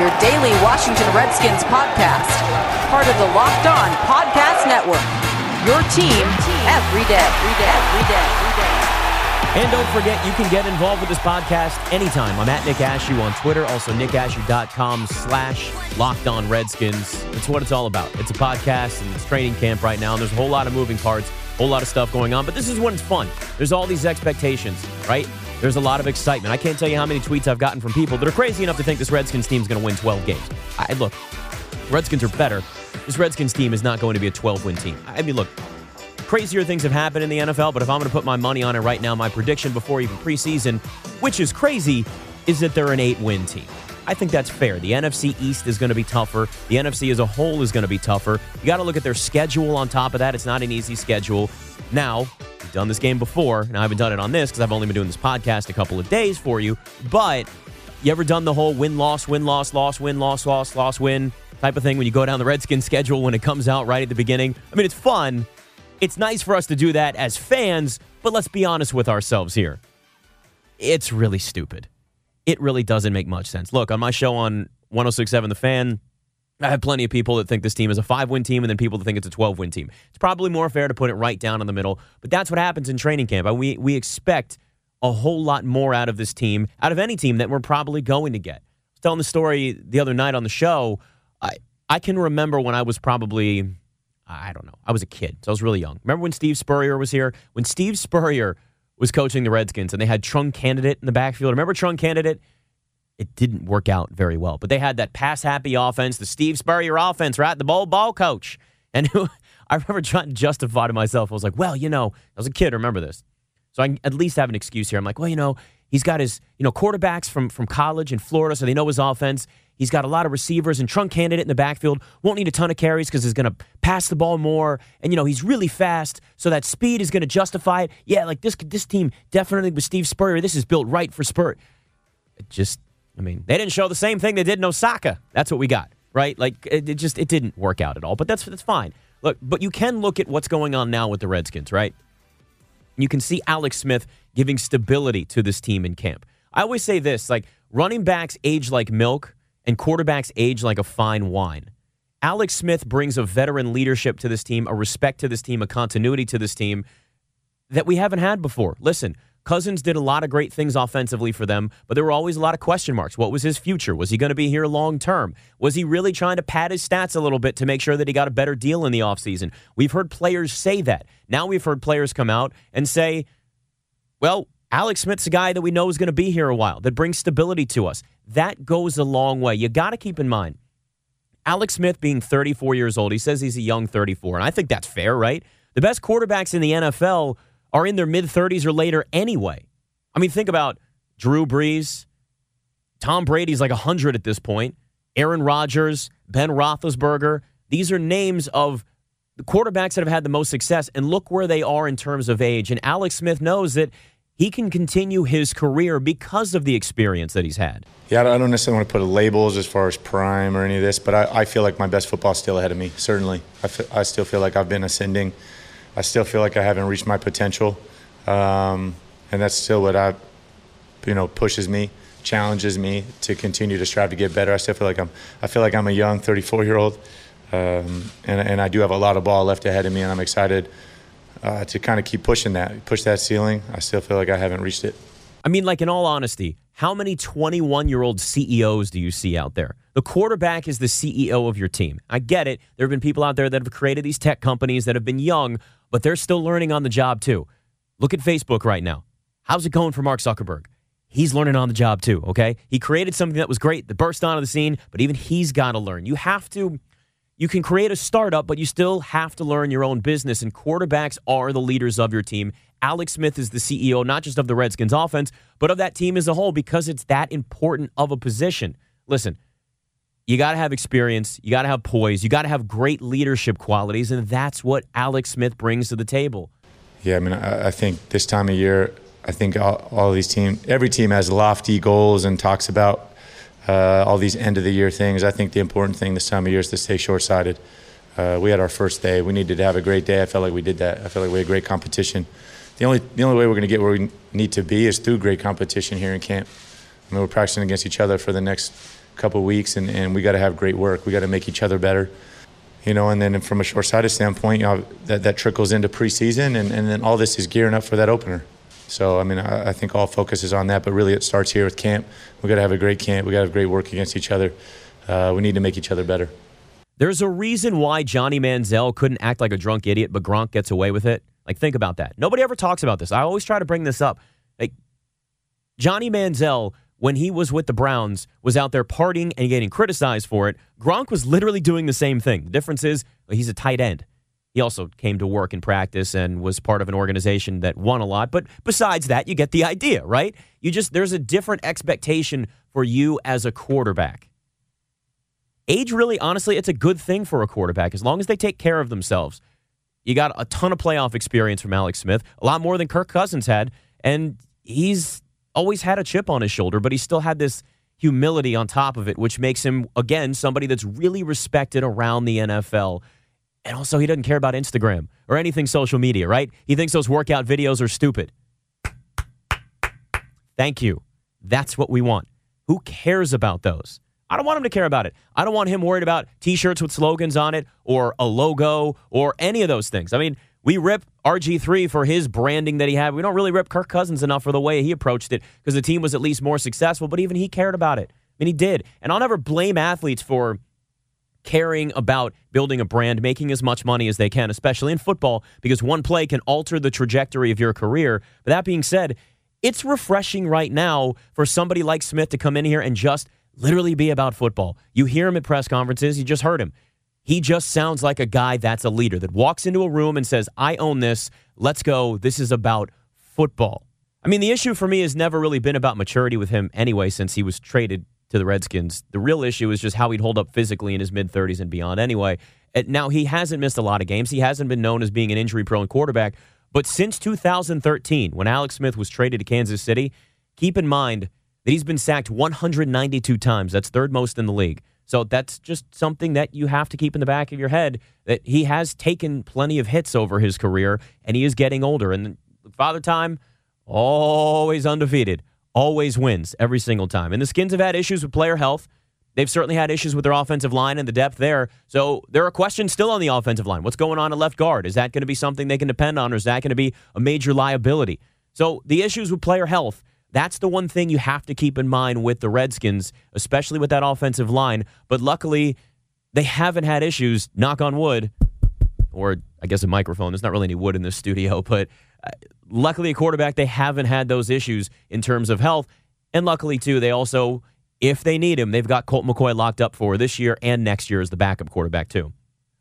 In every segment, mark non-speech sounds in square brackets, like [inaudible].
your daily Washington Redskins podcast, part of the Locked On Podcast Network. Your team every day, every day, every day, every day. And don't forget, you can get involved with this podcast anytime. I'm at Nick Ashooh on Twitter, also nickashooh.com slash locked on Redskins. That's what it's all about. It's a podcast and it's training camp right now, and there's a whole lot of moving parts, a whole lot of stuff going on, but this is when it's fun. There's all these expectations, right? There's a lot of excitement. I can't tell you how many tweets I've gotten from people that are crazy enough to think this Redskins team is going to win 12 games. I look, Redskins are better. This Redskins team is not going to be a 12 win team. I mean, look, crazier things have happened in the NFL, but if I'm going to put my money on it right now, my prediction before even preseason, which is crazy, is that they're an eight win team. I think that's fair. The NFC East is going to be tougher. The NFC as a whole is going to be tougher. You got to look at their schedule on top of that. It's not an easy schedule. Now, we've done this game before, and I haven't done it on this because I've only been doing this podcast a couple of days for you. But you ever done the whole win loss, win loss, loss, win loss, loss, loss, win type of thing when you go down the Redskins schedule when it comes out right at the beginning? I mean, it's fun. It's nice for us to do that as fans, but let's be honest with ourselves here. It's really stupid. It really doesn't make much sense. Look, on my show on 1067 The Fan, I have plenty of people that think this team is a five win team and then people that think it's a 12 win team. It's probably more fair to put it right down in the middle, but that's what happens in training camp. We, we expect a whole lot more out of this team, out of any team that we're probably going to get. I was telling the story the other night on the show. I, I can remember when I was probably, I don't know, I was a kid, so I was really young. Remember when Steve Spurrier was here? When Steve Spurrier was coaching the Redskins and they had Trung Canidate in the backfield. Remember Trung Canidate? It didn't work out very well, but they had that pass happy offense, the Steve Spurrier offense, right? The ball ball coach. And [laughs] I remember trying to justify to myself, I was like, well, you know, I was a kid, remember this. So I at least have an excuse here. I'm like, well, you know, he's got his, you know, quarterbacks from from college in Florida, so they know his offense. He's got a lot of receivers and Trung Canidate in the backfield. Won't need a ton of carries because he's going to pass the ball more. And, you know, he's really fast, so that speed is going to justify it. Yeah, like this this team definitely with Steve Spurrier, this is built right for Spur. It just, I mean, they didn't show the same thing they did in Osaka. That's what we got, right? Like, it, it just, it didn't work out at all. But that's, that's fine. Look, but you can look at what's going on now with the Redskins, right? You can see Alex Smith giving stability to this team in camp. I always say this like, running backs age like milk and quarterbacks age like a fine wine. Alex Smith brings a veteran leadership to this team, a respect to this team, a continuity to this team that we haven't had before. Listen, Cousins did a lot of great things offensively for them, but there were always a lot of question marks. What was his future? Was he going to be here long term? Was he really trying to pad his stats a little bit to make sure that he got a better deal in the offseason? We've heard players say that. Now we've heard players come out and say, well, Alex Smith's a guy that we know is going to be here a while, that brings stability to us. That goes a long way. You got to keep in mind, Alex Smith being 34 years old, he says he's a young 34, and I think that's fair, right? The best quarterbacks in the NFL are in their mid 30s or later anyway. I mean, think about Drew Brees, Tom Brady's like 100 at this point, Aaron Rodgers, Ben Roethlisberger. These are names of the quarterbacks that have had the most success, and look where they are in terms of age. And Alex Smith knows that he can continue his career because of the experience that he's had. Yeah, I don't necessarily want to put labels as far as prime or any of this, but I, I feel like my best football is still ahead of me, certainly. I, f- I still feel like I've been ascending. I still feel like I haven't reached my potential. Um, and that's still what I, you know, pushes me, challenges me to continue to strive to get better. I still feel like I'm, I feel like I'm a young 34 year old. Um, and, and I do have a lot of ball left ahead of me, and I'm excited uh, to kind of keep pushing that, push that ceiling. I still feel like I haven't reached it. I mean, like in all honesty, how many 21 year old CEOs do you see out there? The quarterback is the CEO of your team. I get it. There have been people out there that have created these tech companies that have been young, but they're still learning on the job too. Look at Facebook right now. How's it going for Mark Zuckerberg? He's learning on the job too, okay? He created something that was great that burst onto the scene, but even he's got to learn. You have to you can create a startup, but you still have to learn your own business. And quarterbacks are the leaders of your team. Alex Smith is the CEO, not just of the Redskins offense, but of that team as a whole because it's that important of a position. Listen, you got to have experience, you got to have poise, you got to have great leadership qualities, and that's what Alex Smith brings to the table. Yeah, I mean, I, I think this time of year, I think all, all these teams, every team has lofty goals and talks about uh, all these end of the year things. I think the important thing this time of year is to stay short sighted. Uh, we had our first day. We needed to have a great day. I felt like we did that. I felt like we had great competition. The only the only way we're going to get where we need to be is through great competition here in camp. I mean, we're practicing against each other for the next couple weeks, and, and we got to have great work. We got to make each other better, you know. And then from a short-sighted standpoint, you know, that that trickles into preseason, and, and then all this is gearing up for that opener. So I mean, I, I think all focus is on that, but really it starts here with camp. We got to have a great camp. We got to have great work against each other. Uh, we need to make each other better. There's a reason why Johnny Manziel couldn't act like a drunk idiot, but Gronk gets away with it. Like, think about that. Nobody ever talks about this. I always try to bring this up. Like, Johnny Manziel, when he was with the Browns, was out there partying and getting criticized for it. Gronk was literally doing the same thing. The difference is he's a tight end. He also came to work in practice and was part of an organization that won a lot. But besides that, you get the idea, right? You just, there's a different expectation for you as a quarterback. Age really, honestly, it's a good thing for a quarterback as long as they take care of themselves. You got a ton of playoff experience from Alex Smith, a lot more than Kirk Cousins had. And he's always had a chip on his shoulder, but he still had this humility on top of it, which makes him, again, somebody that's really respected around the NFL. And also, he doesn't care about Instagram or anything social media, right? He thinks those workout videos are stupid. Thank you. That's what we want. Who cares about those? I don't want him to care about it. I don't want him worried about t shirts with slogans on it or a logo or any of those things. I mean, we rip RG3 for his branding that he had. We don't really rip Kirk Cousins enough for the way he approached it because the team was at least more successful, but even he cared about it. I mean, he did. And I'll never blame athletes for caring about building a brand, making as much money as they can, especially in football, because one play can alter the trajectory of your career. But that being said, it's refreshing right now for somebody like Smith to come in here and just literally be about football. You hear him at press conferences, you just heard him. He just sounds like a guy that's a leader that walks into a room and says, I own this. Let's go. This is about football. I mean, the issue for me has never really been about maturity with him anyway, since he was traded to the Redskins. The real issue is just how he'd hold up physically in his mid 30s and beyond anyway. Now, he hasn't missed a lot of games. He hasn't been known as being an injury prone quarterback. But since 2013, when Alex Smith was traded to Kansas City, keep in mind that he's been sacked 192 times. That's third most in the league. So that's just something that you have to keep in the back of your head that he has taken plenty of hits over his career and he is getting older. And Father Time, always undefeated, always wins every single time. And the Skins have had issues with player health. They've certainly had issues with their offensive line and the depth there. So there are questions still on the offensive line. What's going on at left guard? Is that going to be something they can depend on or is that going to be a major liability? So the issues with player health that's the one thing you have to keep in mind with the Redskins, especially with that offensive line. But luckily, they haven't had issues, knock on wood, or I guess a microphone. There's not really any wood in this studio, [laughs] but uh, luckily, a quarterback, they haven't had those issues in terms of health. And luckily, too, they also, if they need him, they've got Colt McCoy locked up for this year and next year as the backup quarterback, too.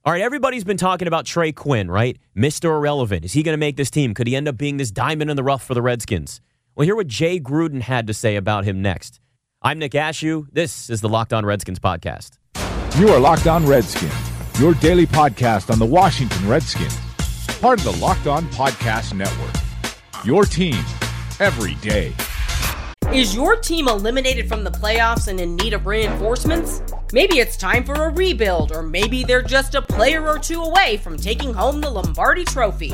All right, everybody's been talking about Trey Quinn, right? Mr. Irrelevant. Is he going to make this team? Could he end up being this diamond in the rough for the Redskins? Well, hear what Jay Gruden had to say about him next. I'm Nick Ashooh. This is the Locked On Redskins podcast. You are Locked On Redskins, your daily podcast on the Washington Redskins, part of the Locked On Podcast Network. Your team every day. Is your team eliminated from the playoffs and in need of reinforcements? Maybe it's time for a rebuild, or maybe they're just a player or two away from taking home the Lombardi Trophy.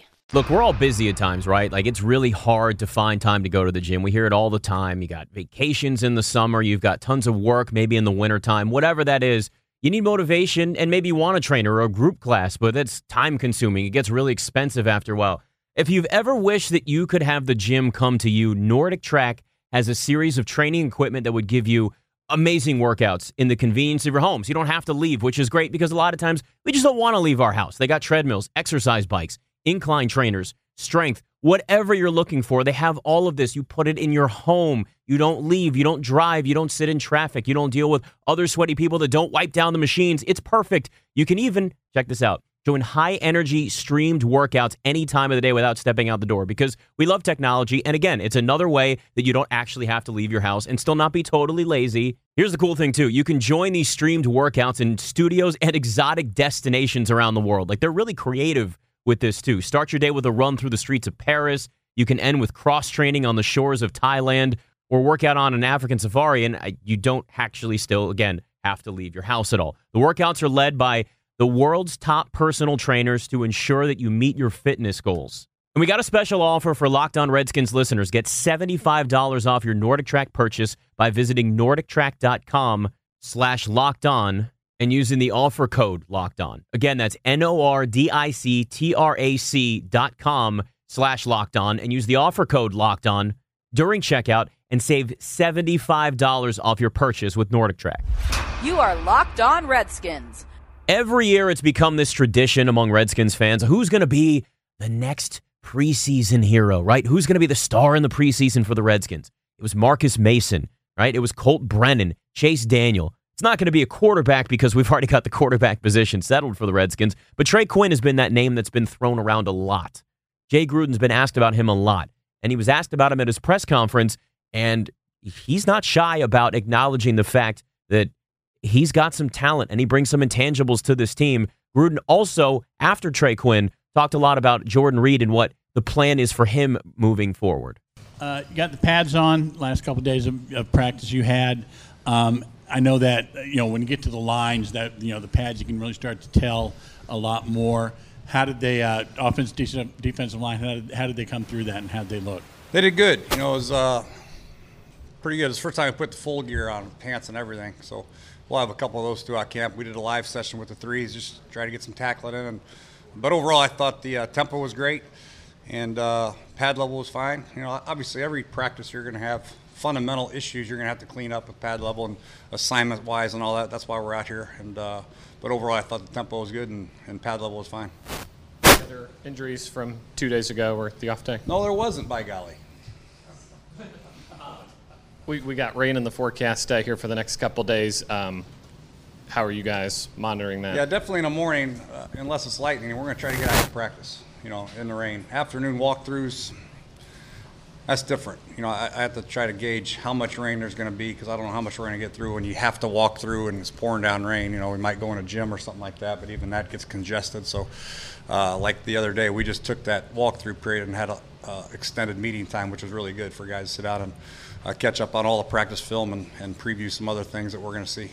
Look, we're all busy at times, right? Like it's really hard to find time to go to the gym. We hear it all the time. You got vacations in the summer, you've got tons of work, maybe in the wintertime, whatever that is. You need motivation and maybe you want a trainer or a group class, but that's time consuming. It gets really expensive after a while. If you've ever wished that you could have the gym come to you, Nordic Track has a series of training equipment that would give you amazing workouts in the convenience of your homes. You don't have to leave, which is great because a lot of times we just don't want to leave our house. They got treadmills, exercise bikes incline trainers, strength, whatever you're looking for. They have all of this. You put it in your home. You don't leave. You don't drive. You don't sit in traffic. You don't deal with other sweaty people that don't wipe down the machines. It's perfect. You can even, check this out, join high energy streamed workouts any time of the day without stepping out the door because we love technology. And again, it's another way that you don't actually have to leave your house and still not be totally lazy. Here's the cool thing, too. You can join these streamed workouts in studios and exotic destinations around the world. Like they're really creative with this too. Start your day with a run through the streets of Paris. You can end with cross training on the shores of Thailand or work out on an African safari, and uh, you don't actually still, again, have to leave your house at all. The workouts are led by the world's top personal trainers to ensure that you meet your fitness goals. And we got a special offer for Locked On Redskins listeners. Get $75 off your Nordic Track purchase by visiting NordicTrack.com slash locked on and using the offer code locked on. Again, that's N O R D I C T R A C dot com slash locked on and use the offer code locked on during checkout and save $75 off your purchase with Nordic Track. You are Locked On Redskins. Every year it's become this tradition among Redskins fans who's going to be the next preseason hero, right? Who's going to be the star in the preseason for the Redskins? It was Marcus Mason, right? It was Colt Brennan, Chase Daniel. It's not going to be a quarterback because we've already got the quarterback position settled for the Redskins. But Trey Quinn has been that name that's been thrown around a lot. Jay Gruden's been asked about him a lot. And he was asked about him at his press conference, and he's not shy about acknowledging the fact that he's got some talent and he brings some intangibles to this team. Gruden also, after Trey Quinn, talked a lot about Jordan Reed and what the plan is for him moving forward. Uh, got the pads on last couple of days of, of practice you had. Um, I know that you know when you get to the lines, that you know the pads, you can really start to tell a lot more. How did they uh, offense defensive line? How did, how did they come through that, and how did they look? They did good. You know, it was uh, pretty good. It's the first time I put the full gear on, pants and everything. So we'll have a couple of those throughout camp. We did a live session with the threes, just try to get some tackling in. And, but overall, I thought the uh, tempo was great, and uh, pad level was fine. You know, obviously every practice you're going to have fundamental issues you're going to have to clean up with pad level and assignment wise and all that. That's why we're out here. And uh, but overall, I thought the tempo was good and, and pad level was fine. Other injuries from two days ago or the off day? No, there wasn't. By golly. [laughs] We, we got rain in the forecast uh, here for the next couple days. Um, how are you guys monitoring that? Yeah, definitely in the morning, uh, unless it's lightning, we're going to try to get out of practice. You know, in the rain. Afternoon walkthroughs, that's different. You know, I, I, have to try to gauge how much rain there's going to be because I don't know how much we're going to get through when you have to walk through and it's pouring down rain. You know, we might go in a gym or something like that, but even that gets congested. So, uh, like the other day, we just took that walkthrough period and had an uh, extended meeting time, which was really good for guys to sit out and uh, catch up on all the practice film and, and preview some other things that we're going to see.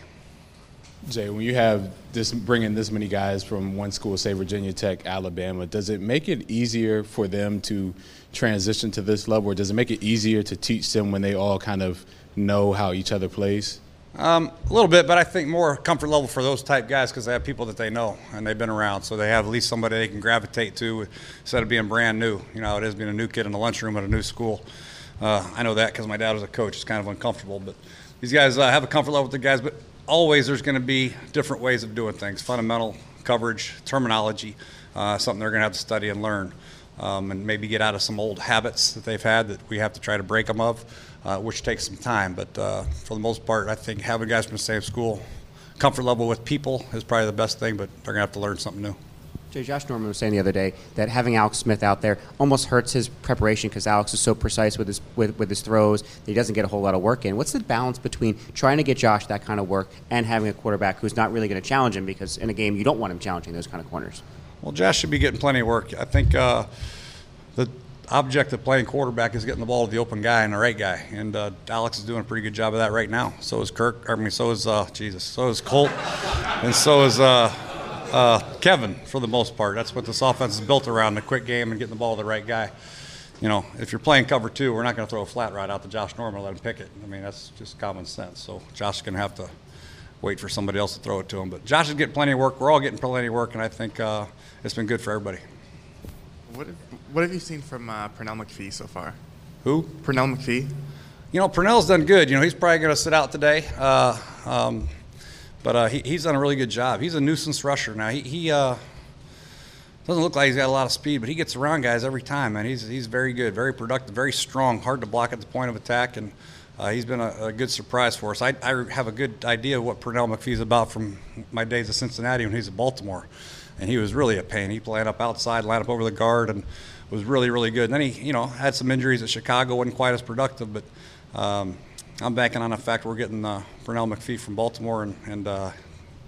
Jay, when you have this bringing this many guys from one school, say Virginia Tech, Alabama, does it make it easier for them to transition to this level, or does it make it easier to teach them when they all kind of know how each other plays? Um, a little bit, but I think more comfort level for those type guys because they have people that they know and they've been around, so they have at least somebody they can gravitate to instead of being brand new. You know, it is being a new kid in the lunchroom at a new school. Uh, I know that because my dad was a coach. It's kind of uncomfortable, but these guys uh, have a comfort level with the guys, but always there's going to be different ways of doing things fundamental coverage terminology uh, something they're going to have to study and learn um, and maybe get out of some old habits that they've had that we have to try to break them of uh, which takes some time but uh, for the most part i think having guys from the same school comfort level with people is probably the best thing but they're going to have to learn something new Josh Norman was saying the other day that having Alex Smith out there almost hurts his preparation because Alex is so precise with his with, with his throws that he doesn't get a whole lot of work in. What's the balance between trying to get Josh that kind of work and having a quarterback who's not really going to challenge him because in a game you don't want him challenging those kind of corners? Well, Josh should be getting plenty of work. I think uh, the object of playing quarterback is getting the ball to the open guy and the right guy, and uh, Alex is doing a pretty good job of that right now. So is Kirk. I mean, so is uh, Jesus. So is Colt, and so is. Uh, Kevin for the most part. That's what this offense is built around the quick game and getting the ball to the right guy. You know, if you're playing cover two, we're not going to throw a flat right out to Josh Norman and let him pick it. I mean, that's just common sense. So Josh is going to have to wait for somebody else to throw it to him. But Josh is getting plenty of work. We're all getting plenty of work, and I think uh, it's been good for everybody. What have, what have you seen from uh, Pernell McPhee so far? Who? Pernell McPhee. You know, Pernell's done good. You know, he's probably going to sit out today. Uh, um, but uh, he, he's done a really good job. He's a nuisance rusher now. He, he uh, doesn't look like he's got a lot of speed, but he gets around guys every time, man. He's he's very good, very productive, very strong, hard to block at the point of attack, and uh, he's been a, a, good surprise for us. I, I, have a good idea of what Pernell McPhee's about from my days at Cincinnati when he's at Baltimore, and he was really a pain. He played up outside, lined up over the guard, and was really really good. And then he you know had some injuries at Chicago, wasn't quite as productive, but. Um, I'm banking on the fact we're getting uh, Pernell McPhee from Baltimore and, and uh,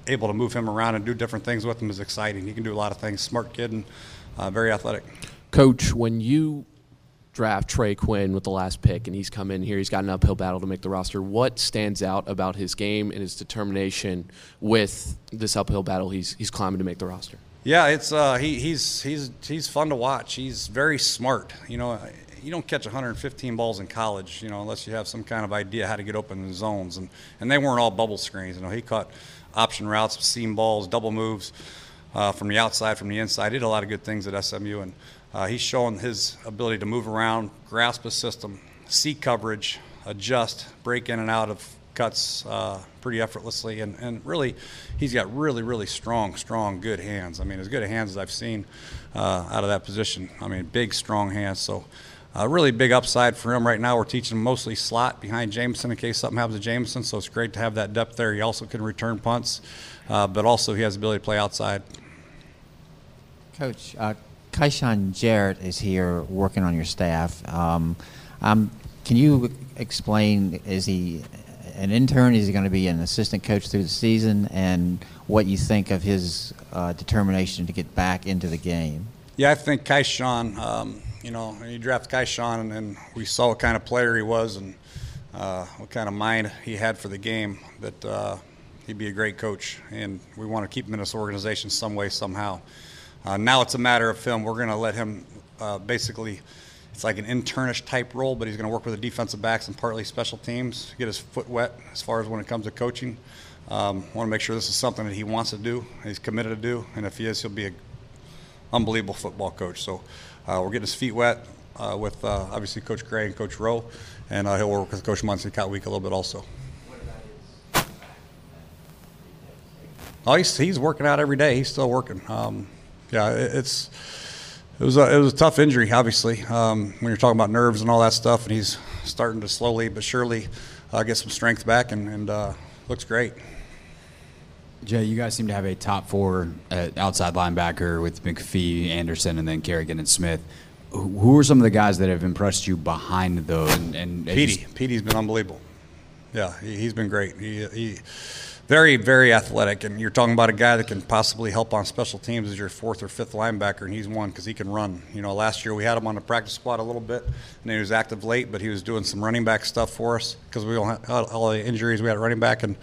able to move him around and do different things with him is exciting. He can do a lot of things. Smart kid and uh, very athletic. Coach, when you draft Trey Quinn with the last pick and he's come in here, he's got an uphill battle to make the roster. What stands out about his game and his determination with this uphill battle he's he's climbing to make the roster? Yeah, it's uh, he, he's he's he's fun to watch. He's very smart. You know, you don't catch 115 balls in college, you know, unless you have some kind of idea how to get open in the zones. And and they weren't all bubble screens. You know, he caught option routes, seam balls, double moves uh, from the outside, from the inside. He did a lot of good things at SMU, and uh, he's shown his ability to move around, grasp a system, see coverage, adjust, break in and out of cuts uh, pretty effortlessly, and, and really, he's got really, really strong, strong, good hands. I mean, as good hands as I've seen uh, out of that position. I mean, big, strong hands. So a really big upside for him right now. We're teaching him mostly slot behind Jamison in case something happens to Jamison, so it's great to have that depth there. He also can return punts, uh, but also he has the ability to play outside. Coach, uh, Kyshoen Jarrett is here working on your staff. Um, um, can you explain, is he an intern? Is he going to be an assistant coach through the season? And what you think of his uh, determination to get back into the game? Yeah, I think Kyshoen, um, you know, you he drafted Kyshoen, and, and we saw what kind of player he was and uh, what kind of mind he had for the game. That uh, he'd be a great coach, and we want to keep him in this organization some way, somehow. Uh, now it's a matter of film. We're going to let him uh, basically. It's like an internish type role, but he's going to work with the defensive backs and partly special teams, get his foot wet as far as when it comes to coaching. Um, want to make sure this is something that he wants to do, he's committed to do, and if he is, he'll be an unbelievable football coach. So we're getting his feet wet uh, with uh, obviously Coach Gray and Coach Rowe, and uh, he'll work with Coach Muncie Kotwica a little bit also. Oh, he's, he's working out every day. He's still working. Um, yeah, it, it's it was a, it was a tough injury, obviously. Um, when you're talking about nerves and all that stuff, and he's starting to slowly but surely uh, get some strength back, and, and uh, looks great. Jay, you guys seem to have a top four uh, outside linebacker with McPhee, Anderson, and then Kerrigan and Smith. Who are some of the guys that have impressed you behind those? And, and Petey, Petey's been unbelievable. Yeah, he, has been great. He, he, very, very athletic. And you're talking about a guy that can possibly help on special teams as your fourth or fifth linebacker, and he's one because he can run. You know, last year we had him on the practice squad a little bit, and he was active late, but he was doing some running back stuff for us because we all had all the injuries we had running back and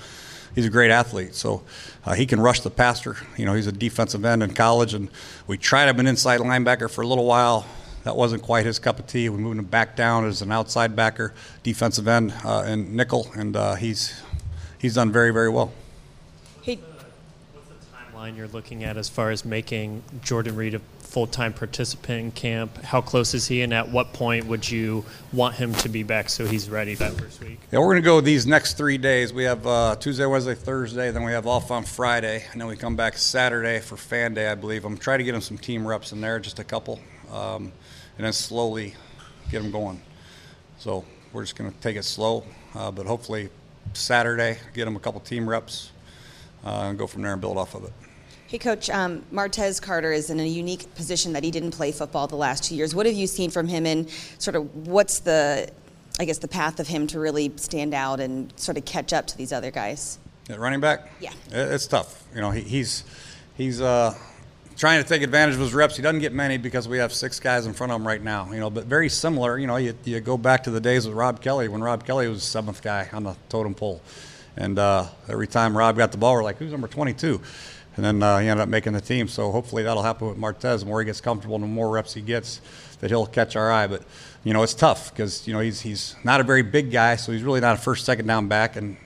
he's a great athlete. So uh, he can rush the passer. You know, he's a defensive end in college, and we tried him an inside linebacker for a little while. That wasn't quite his cup of tea. We moved him back down as an outside backer, defensive end, uh, and nickel, and uh, he's he's done very very well. Hey, what's the timeline you're looking at as far as making Jordan Reed a full-time participant in camp? How close is he, and at what point would you want him to be back so he's ready that first week? Yeah, we're going to go these next three days. We have uh, Tuesday, Wednesday, Thursday, then we have off on Friday, and then we come back Saturday for Fan Day, I believe. I'm trying to get him some team reps in there, just a couple, um, and then slowly get him going. So we're just going to take it slow, uh, but hopefully Saturday get him a couple team reps uh, and go from there and build off of it. Hey, Coach, um, Martez Carter is in a unique position that he didn't play football the last two years. What have you seen from him, and sort of what's the, I guess, the path of him to really stand out and sort of catch up to these other guys? At running back? Yeah. It's tough. You know, he, he's he's uh, trying to take advantage of his reps. He doesn't get many because we have six guys in front of him right now. You know, but very similar. You know, you, you go back to the days with Rob Kelley when Rob Kelley was the seventh guy on the totem pole, and uh, every time Rob got the ball, we're like, "Who's number 22?" And then uh, he ended up making the team. So hopefully that'll happen with Martez. The more he gets comfortable, and the more reps he gets, that he'll catch our eye. But you know, it's tough because you know he's he's not a very big guy, so he's really not a first, second down back, and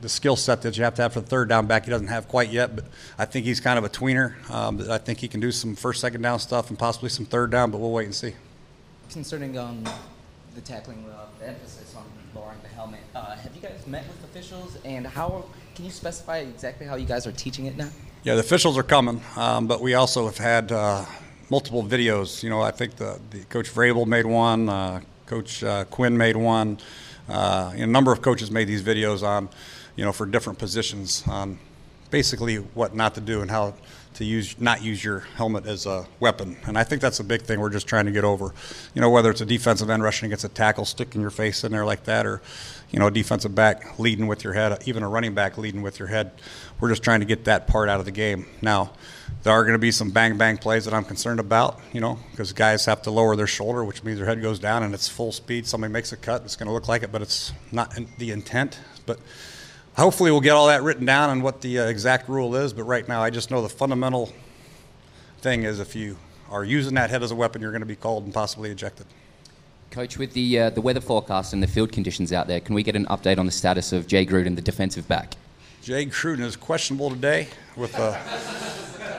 the skill set that you have to have for the third down back he doesn't have quite yet. But I think he's kind of a tweener. Um, I think he can do some first, second down stuff and possibly some third down. But we'll wait and see. Concerning um, the tackling, uh, the emphasis on lowering the helmet, uh, have you guys met with officials, and how can you specify exactly how you guys are teaching it now? Yeah, the officials are coming, um, but we also have had uh, multiple videos. You know, I think the, the Coach Vrabel made one, uh, Coach uh, Quinn made one. Uh, a number of coaches made these videos on, you know, for different positions on basically what not to do and how to use not use your helmet as a weapon. And I think that's a big thing we're just trying to get over. You know, whether it's a defensive end rushing against a tackle, sticking your face in there like that, or you know, a defensive back leading with your head, even a running back leading with your head. We're just trying to get that part out of the game. Now, there are going to be some bang bang plays that I'm concerned about, you know, because guys have to lower their shoulder, which means their head goes down and it's full speed. Somebody makes a cut, it's going to look like it, but it's not the intent. But hopefully, we'll get all that written down and what the uh, exact rule is. But right now, I just know the fundamental thing is if you are using that head as a weapon, you're going to be called and possibly ejected. Coach, with the uh, the weather forecast and the field conditions out there, can we get an update on the status of Jay Gruden, the defensive back? Jay Gruden is questionable today with a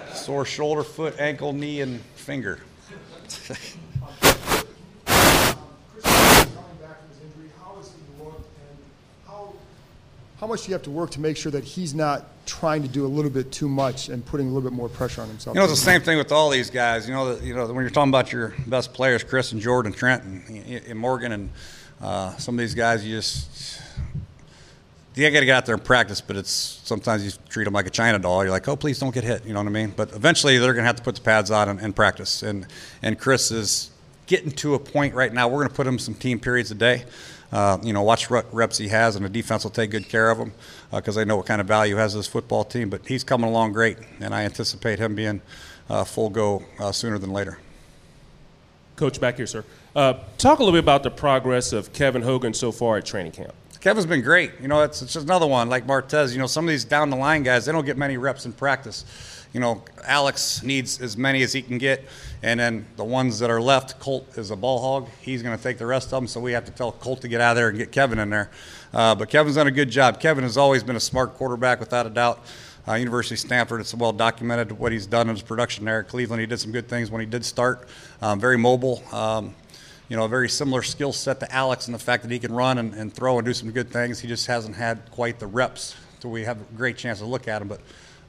[laughs] sore shoulder, foot, ankle, knee, and finger. [laughs] How much do you have to work to make sure that he's not trying to do a little bit too much and putting a little bit more pressure on himself? You know, it's the same thing with all these guys. You know, the, you know when you're talking about your best players, Chris and Jordan, Trent and, and Morgan, and uh, some of these guys, you just you got to get out there and practice. But it's sometimes you treat them like a china doll. You're like, oh, please don't get hit. You know what I mean? But eventually, they're going to have to put the pads on and, and practice. And and Chris is getting to a point right now. We're going to put him some team periods a day. Uh, you know, watch what reps he has, and the defense will take good care of him because uh, they know what kind of value has this football team. But he's coming along great, and I anticipate him being uh, full go uh, sooner than later. Coach, back here, sir. Uh, talk a little bit about the progress of Kevin Hogan so far at training camp. Kevin's been great. You know, it's, it's just another one like Martez. You know, some of these down the line guys, they don't get many reps in practice you know, Alex needs as many as he can get. And then the ones that are left, Colt is a ball hog. He's going to take the rest of them. So we have to tell Colt to get out of there and get Kevin in there. Uh, but Kevin's done a good job. Kevin has always been a smart quarterback, without a doubt. Uh, University of Stanford, it's well documented what he's done in his production there. At Cleveland, he did some good things when he did start. Um, very mobile. Um, you know, a very similar skill set to Alex in the fact that he can run and, and throw and do some good things. He just hasn't had quite the reps so we have a great chance to look at him. But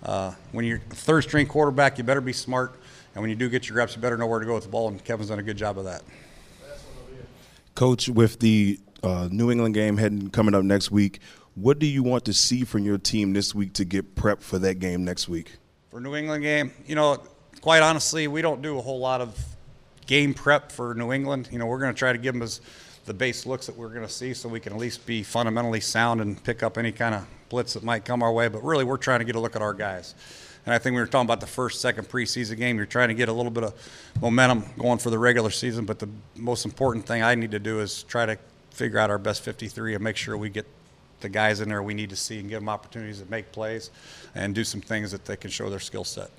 uh, when you're a third string quarterback, you better be smart. And when you do get your reps, you better know where to go with the ball. And Kevin's done a good job of that. Coach, with the uh, New England game heading coming up next week, what do you want to see from your team this week to get prepped for that game next week? For New England game, you know, quite honestly, we don't do a whole lot of game prep for New England. You know, we're going to try to give them as the base looks that we're going to see so we can at least be fundamentally sound and pick up any kind of blitz that might come our way. But really, we're trying to get a look at our guys. And I think we were talking about the first, second preseason game. You're trying to get a little bit of momentum going for the regular season. But the most important thing I need to do is try to figure out our best 53 and make sure we get the guys in there we need to see and give them opportunities to make plays and do some things that they can show their skill set.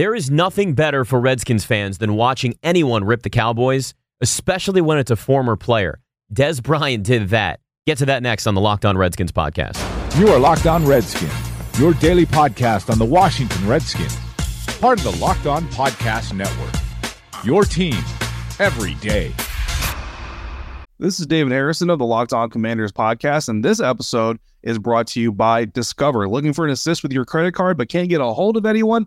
There is nothing better for Redskins fans than watching anyone rip the Cowboys, especially when it's a former player. Dez Bryant did that. Get to that next on the Locked On Redskins podcast. You are Locked On Redskins, your daily podcast on the Washington Redskins, part of the Locked On Podcast Network. Your team every day. This is David Harrison of the Locked On Commanders podcast, and this episode is brought to you by Discover. Looking for an assist with your credit card but can't get a hold of anyone?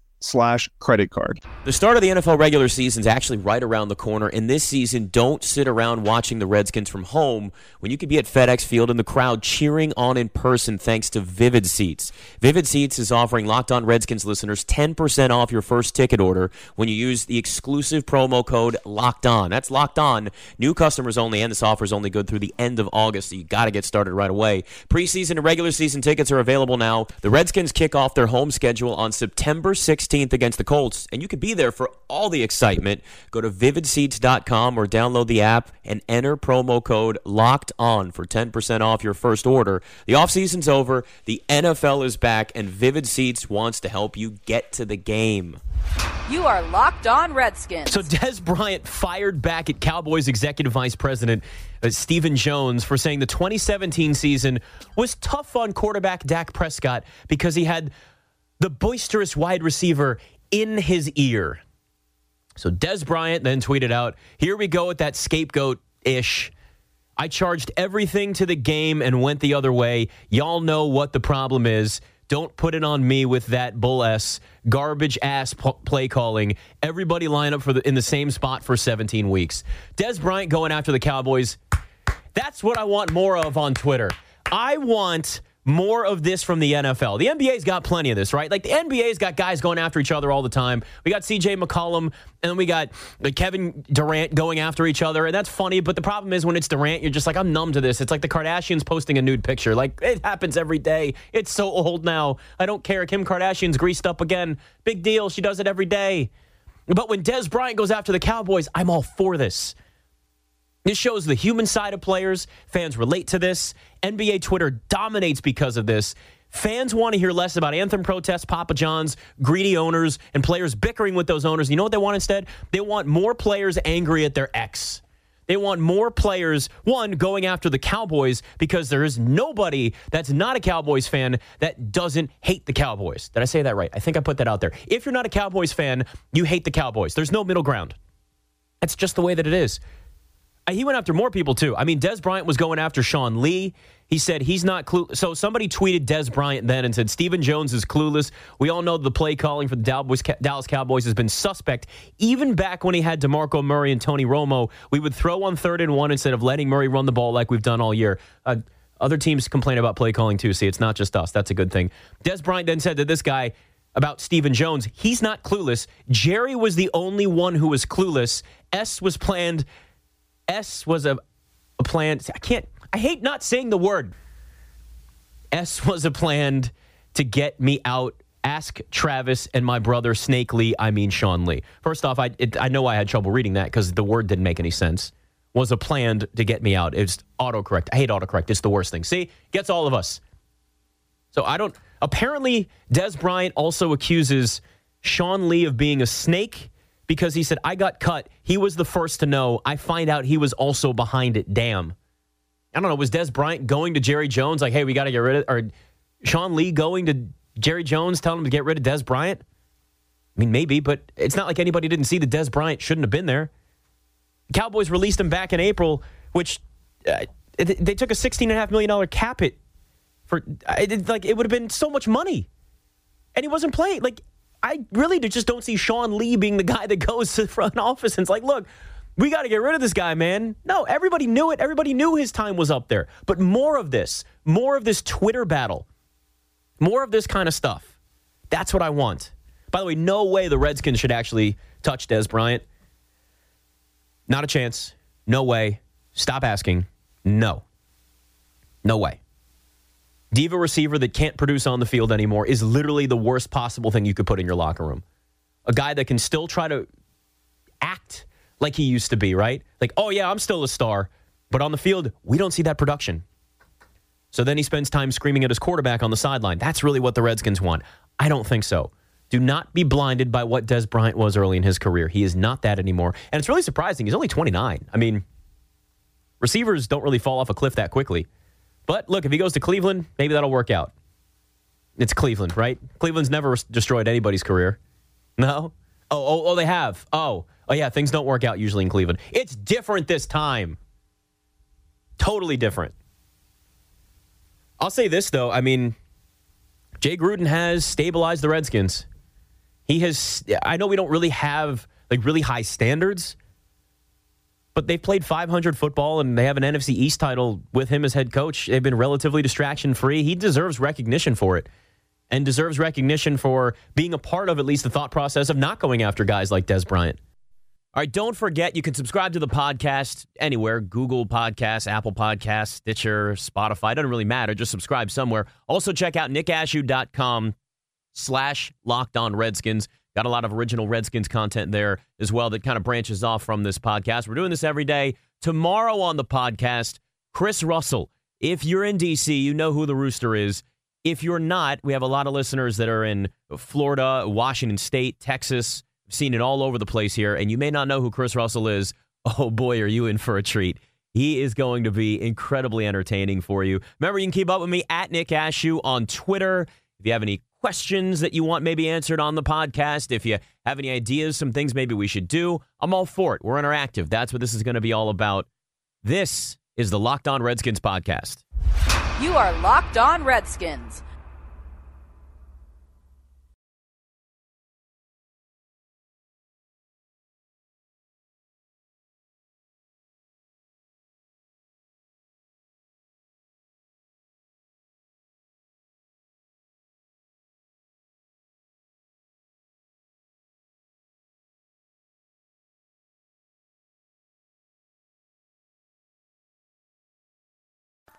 slash credit card. The start of the NFL regular season is actually right around the corner, and this season, don't sit around watching the Redskins from home when you could be at FedEx Field in the crowd cheering on in person thanks to Vivid Seats. Vivid Seats is offering Locked On Redskins listeners 10% off your first ticket order when you use the exclusive promo code Locked On. That's Locked On. New customers only, and this offer is only good through the end of August, so you got to get started right away. Preseason and regular season tickets are available now. The Redskins kick off their home schedule on September 16th 16th against the Colts, and you could be there for all the excitement. Go to vividseats.com or download the app and enter promo code LOCKED ON for 10% off your first order. The offseason's over, the NFL is back, and Vivid Seats wants to help you get to the game. You are Locked On Redskins. So Dez Bryant fired back at Cowboys executive vice president uh, Stephen Jones for saying the 2017 season was tough on quarterback Dak Prescott because he had the boisterous wide receiver in his ear. So Dez Bryant then tweeted out, "Here we go with that scapegoat ish." I charged everything to the game and went the other way. Y'all know what the problem is. Don't put it on me with that bull s garbage ass p- play calling. Everybody line up for the, in the same spot for 17 weeks. Dez Bryant going after the Cowboys. That's what I want more of on Twitter. I want more of this from the NFL. The NBA's got plenty of this, right? Like the NBA's got guys going after each other all the time. We got CJ McCollum and then we got Kevin Durant going after each other, and that's funny. But the problem is when it's Durant, you're just like, I'm numb to this. It's like the Kardashians posting a nude picture. Like it happens every day. It's so old now. I don't care. Kim Kardashian's greased up again. Big deal. She does it every day. But when Dez Bryant goes after the Cowboys, I'm all for this. This shows the human side of players. Fans relate to this. NBA Twitter dominates because of this. Fans want to hear less about anthem protests, Papa John's, greedy owners, and players bickering with those owners. You know what they want instead? They want more players angry at their ex. They want more players, one, going after the Cowboys because there is nobody that's not a Cowboys fan that doesn't hate the Cowboys. Did I say that right? I think I put that out there. If you're not a Cowboys fan, you hate the Cowboys. There's no middle ground. That's just the way that it is. Uh, He went after more people too. I mean, Dez Bryant was going after Sean Lee. He said he's not clue. So somebody tweeted Dez Bryant then and said Stephen Jones is clueless. We all know the play calling for the Dallas Dallas Cowboys has been suspect. Even back when he had DeMarco Murray and Tony Romo, we would throw on third and one instead of letting Murray run the ball like we've done all year. Uh, other teams complain about play calling too. See, it's not just us. That's a good thing. Dez Bryant then said to this guy about Stephen Jones, he's not clueless. Jerry was the only one who was clueless. S was planned. S was a, a plan. I can't. I hate not saying the word. S was a plan to get me out. Ask Travis and my brother Snake Lee. I mean Sean Lee. First off, I it, I know I had trouble reading that because the word didn't make any sense. Was a plan to get me out. It's autocorrect. I hate autocorrect. It's the worst thing. See, gets all of us. So I don't. Apparently, Dez Bryant also accuses Sean Lee of being a snake because he said, I got cut. He was the first to know. I find out he was also behind it. Damn. I don't know. Was Dez Bryant going to Jerry Jones like, hey, we got to get rid of, or Sean Lee going to Jerry Jones telling him to get rid of Dez Bryant? I mean, maybe, but it's not like anybody didn't see that Dez Bryant shouldn't have been there. Cowboys released him back in April, which uh, they took a $16.5 million cap hit for, it, like, it would have been so much money. And he wasn't playing. Like, I really just don't see Sean Lee being the guy that goes to the front [laughs] office and's like, look, we got to get rid of this guy, man. No, everybody knew it. Everybody knew his time was up there. But more of this, more of this Twitter battle, more of this kind of stuff. That's what I want. By the way, no way the Redskins should actually touch Dez Bryant. Not a chance. No way. Stop asking. No. No way. Diva receiver that can't produce on the field anymore is literally the worst possible thing you could put in your locker room. A guy that can still try to act like he used to be, right? Like, oh yeah, I'm still a star, but on the field, we don't see that production. So then he spends time screaming at his quarterback on the sideline. That's really what the Redskins want. I don't think so. Do not be blinded by what Dez Bryant was early in his career. He is not that anymore. And it's really surprising. He's only 29. I mean, receivers don't really fall off a cliff that quickly. But look, if he goes to Cleveland, maybe that'll work out. It's Cleveland, right? Cleveland's never destroyed anybody's career. No? Oh, oh, oh, they have. Oh, oh, yeah, things don't work out usually in Cleveland. It's different this time. Totally different. I'll say this, though. I mean, Jay Gruden has stabilized the Redskins. He has, I know we don't really have like really high standards, but they've played 500 football and they have an NFC East title with him as head coach. They've been relatively distraction free. He deserves recognition for it and deserves recognition for being a part of at least the thought process of not going after guys like Dez Bryant. All right, don't forget you can subscribe to the podcast anywhere Google Podcasts, Apple Podcasts, Stitcher, Spotify. Doesn't really matter. Just subscribe somewhere. Also, check out nickashooh.com slash locked on Redskins. Got a lot of original Redskins content there as well that kind of branches off from this podcast. We're doing this every day. Tomorrow on the podcast, Chris Russell. If you're in DC, you know who the Rooster is. If you're not, we have a lot of listeners that are in Florida, Washington State, Texas. Seen it all over the place here, and you may not know who Chris Russell is. [laughs] Oh boy, are you in for a treat. He is going to be incredibly entertaining for you. Remember, you can keep up with me at Nick Ashooh on Twitter. If you have any questions that you want maybe answered on the podcast, if you have any ideas, some things maybe we should do, I'm all for it. We're interactive. That's what this is going to be all about. This is the Locked On Redskins podcast. You are Locked On Redskins.